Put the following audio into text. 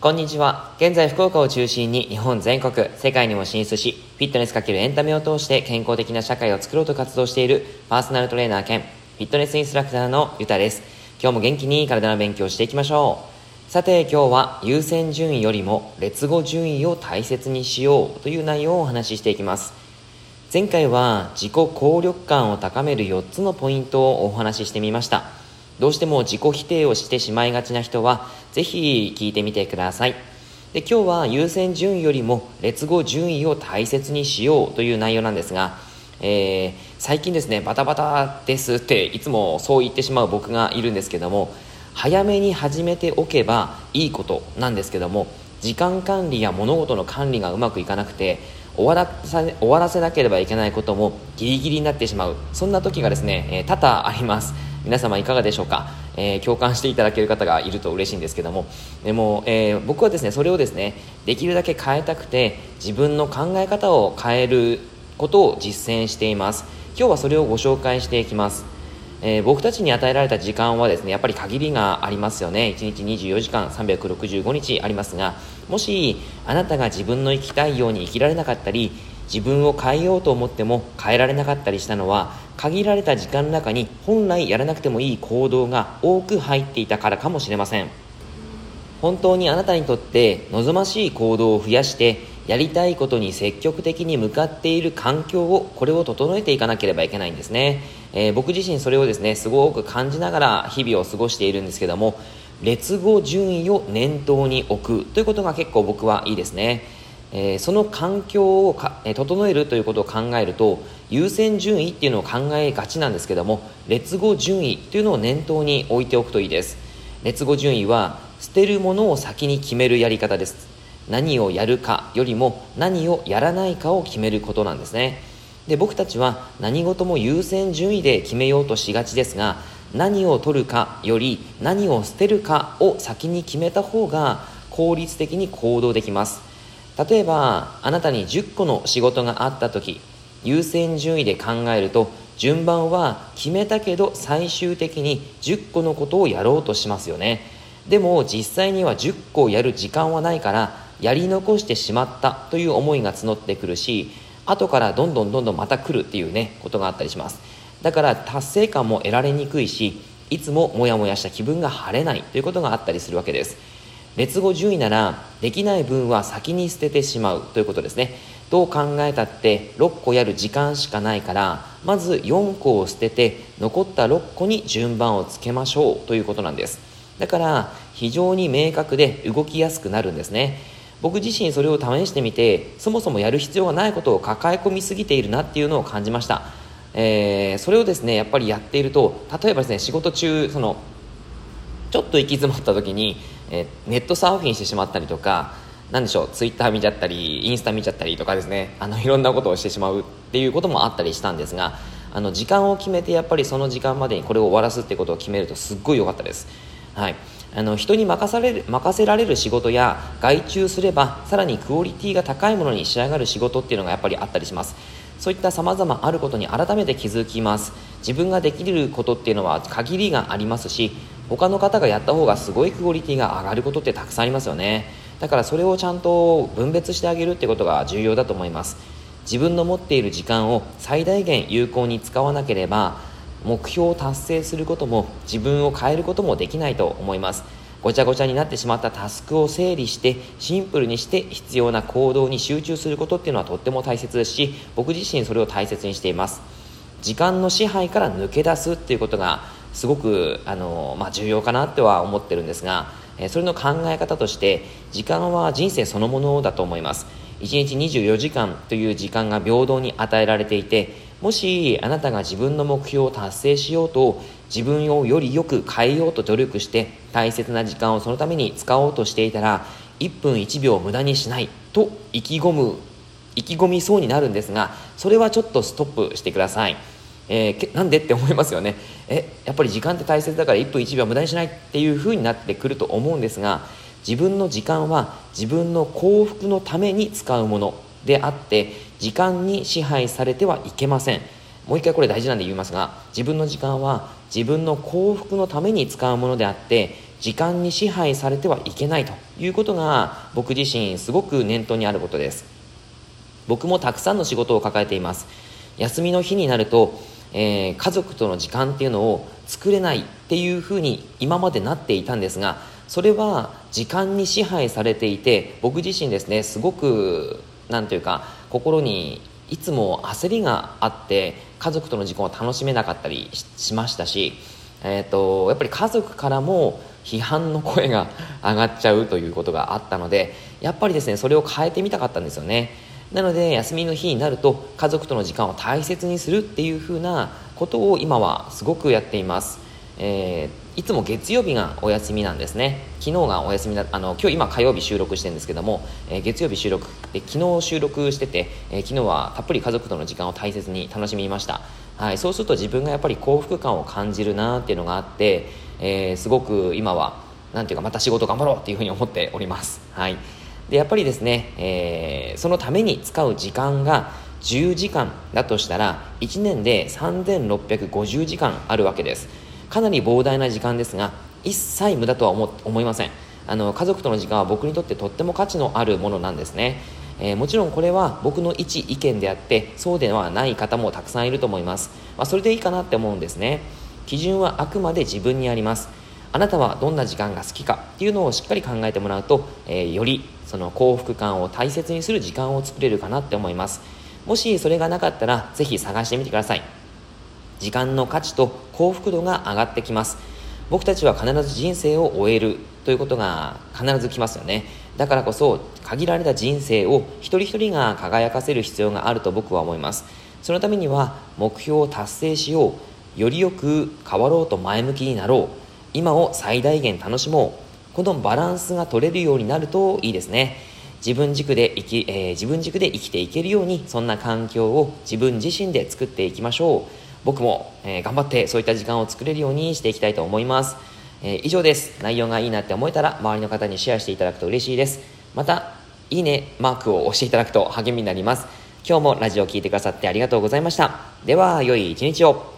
こんにちは。現在福岡を中心に日本全国、世界にも進出し、フィットネスかけるエンタメを通して健康的な社会を作ろうと活動しているパーソナルトレーナー兼フィットネスインストラクターのゆたです。今日も元気に体の勉強していきましょう。さて今日は優先順位よりも劣後順位を大切にしようという内容をお話ししていきます。前回は自己効力感を高める4つのポイントをお話ししてみました。どうしても自己否定をしてしまいがちな人は、ぜひ聞いてみてください。で今日は優先順位よりも劣後順位を大切にしようという内容なんですが、えー、最近ですね、バタバタですっていつもそう言ってしまう僕がいるんですけども、早めに始めておけばいいことなんですけども、時間管理や物事の管理がうまくいかなくて、終わらさ終わらせなければいけないこともギリギリになってしまう。そんな時がですね、えー、多々あります。皆様いかがでしょうか、えー、共感していただける方がいると嬉しいんですけども。でも、えー、僕はですねそれをですねできるだけ変えたくて自分の考え方を変えることを実践しています。今日はそれをご紹介していきます。えー、僕たちに与えられた時間はですねやっぱり限りがありますよね。1日24時間365日ありますがもしあなたが自分の生きたいように生きられなかったり自分を変えようと思っても変えられなかったりしたのは限られた時間の中に本来やらなくてもいい行動が多く入っていたからかもしれません。本当にあなたにとって望ましい行動を増やしてやりたいことに積極的に向かっている環境をこれを整えていかなければいけないんですね、えー、僕自身それをですねすごく感じながら日々を過ごしているんですけども劣後順位を念頭に置くということが結構僕はいいですね。えー、その環境をか、えー、整えるということを考えると優先順位っていうのを考えがちなんですけども劣後順位というのを念頭に置いておくといいです。劣後順位は捨てるものを先に決めるやり方です。何をやるかよりも何をやらないかを決めることなんですね。で僕たちは何事も優先順位で決めようとしがちですが何を取るかより何を捨てるかを先に決めた方が効率的に行動できます。例えばあなたに10個の仕事があった時優先順位で考えると順番は決めたけど最終的に10個のことをやろうとしますよね。でも実際には10個やる時間はないからやり残してしまったという思いが募ってくるし後からどんどんどんどんまた来るっていうねことがあったりします。だから達成感も得られにくいしいつもモヤモヤした気分が晴れないということがあったりするわけです。劣後順位ならできない分は先に捨ててしまうということですね。どう考えたって6個やる時間しかないからまず4個を捨てて残った6個に順番をつけましょうということなんです。だから非常に明確で動きやすくなるんですね僕自身それを試してみてそもそもやる必要がないことを抱え込みすぎているなっていうのを感じました、えー、それをですねやっぱりやっていると例えばですね仕事中そのちょっと行き詰まった時にえネットサーフィンしてしまったりとか何でしょうツイッター見ちゃったりインスタ見ちゃったりとかですねあのいろんなことをしてしまうっていうこともあったりしたんですがあの時間を決めてやっぱりその時間までにこれを終わらすってことを決めるとすっごい良かったです。はい。あの人に任される任せられる仕事や外注すればさらにクオリティが高いものに仕上がる仕事っていうのがやっぱりあったりします。そういった様々あることに改めて気づきます。自分ができることっていうのは限りがありますし他の方がやった方がすごいクオリティが上がることってたくさんありますよね。だからそれをちゃんと分別してあげるってことが重要だと思います。自分の持っている時間を最大限有効に使わなければ目標を達成することも自分を変えることもできないと思います。ごちゃごちゃになってしまったタスクを整理してシンプルにして必要な行動に集中することっていうのはとっても大切ですし僕自身それを大切にしています。時間の支配から抜け出すっていうことがすごくあの、まあ、重要かなっては思ってるんですが、それの考え方として時間は人生そのものだと思います。1日24時間という時間が平等に与えられていてもしあなたが自分の目標を達成しようと自分をよりよく変えようと努力して大切な時間をそのために使おうとしていたら1分1秒無駄にしないと意気込む意気込みそうになるんですがそれはちょっとストップしてください。えー、なんでって思いますよね。えやっぱり時間って大切だから1分1秒無駄にしないっていう風になってくると思うんですが自分の時間は自分の幸福のために使うもの。であって時間に支配されてはいけません。もう一回これ大事なんで言いますが自分の時間は自分の幸福のために使うものであって時間に支配されてはいけないということが僕自身すごく念頭にあることです。僕もたくさんの仕事を抱えています。休みの日になると、えー、家族との時間っていうのを作れないっていうふうに今までなっていたんですがそれは時間に支配されていて僕自身ですねすごく何ていうか心にいつも焦りがあって家族との時間を楽しめなかったりしましたし、えーと、やっぱり家族からも批判の声が上がっちゃうということがあったのでやっぱりですねそれを変えてみたかったんですよね。なので休みの日になると家族との時間を大切にするっていう風なことを今はすごくやっています、えーいつも月曜日がお休みなんですね。昨日がお休みだあの今日今火曜日収録してるんですけども、えー、月曜日収録で昨日収録してて、えー、昨日はたっぷり家族との時間を大切に楽しみました、はい、そうすると自分がやっぱり幸福感を感じるなっていうのがあって、えー、すごく今はなんていうかまた仕事頑張ろうっていうふうに思っております。はい。でやっぱりですね、えー、そのために使う時間が10時間だとしたら1年で3650時間あるわけです。かなり膨大な時間ですが一切無駄とは思思いません。あの家族との時間は僕にとってとっても価値のあるものなんですね、えー、もちろんこれは僕の一意見であってそうではない方もたくさんいると思います、まあ、それでいいかなって思うんですね。基準はあくまで自分にあります。あなたはどんな時間が好きかっていうのをしっかり考えてもらうと、えー、よりその幸福感を大切にする時間を作れるかなって思います。もしそれがなかったらぜひ探してみてください。時間の価値と幸福度が上がってきます。僕たちは必ず人生を終えるということが必ず来ますよね。だからこそ限られた人生を一人一人が輝かせる必要があると僕は思います。そのためには目標を達成しようよりよく変わろうと前向きになろう今を最大限楽しもうこのバランスが取れるようになるといいですね。自分軸で生き、えー、自分軸で生きていけるようにそんな環境を自分自身で作っていきましょう。僕も、えー、頑張ってそういった時間を作れるようにしていきたいと思います、えー、以上です。内容がいいなって思えたら周りの方にシェアしていただくと嬉しいです。またいいねマークを押していただくと励みになります。今日もラジオを聴いてくださってありがとうございました。では良い一日を。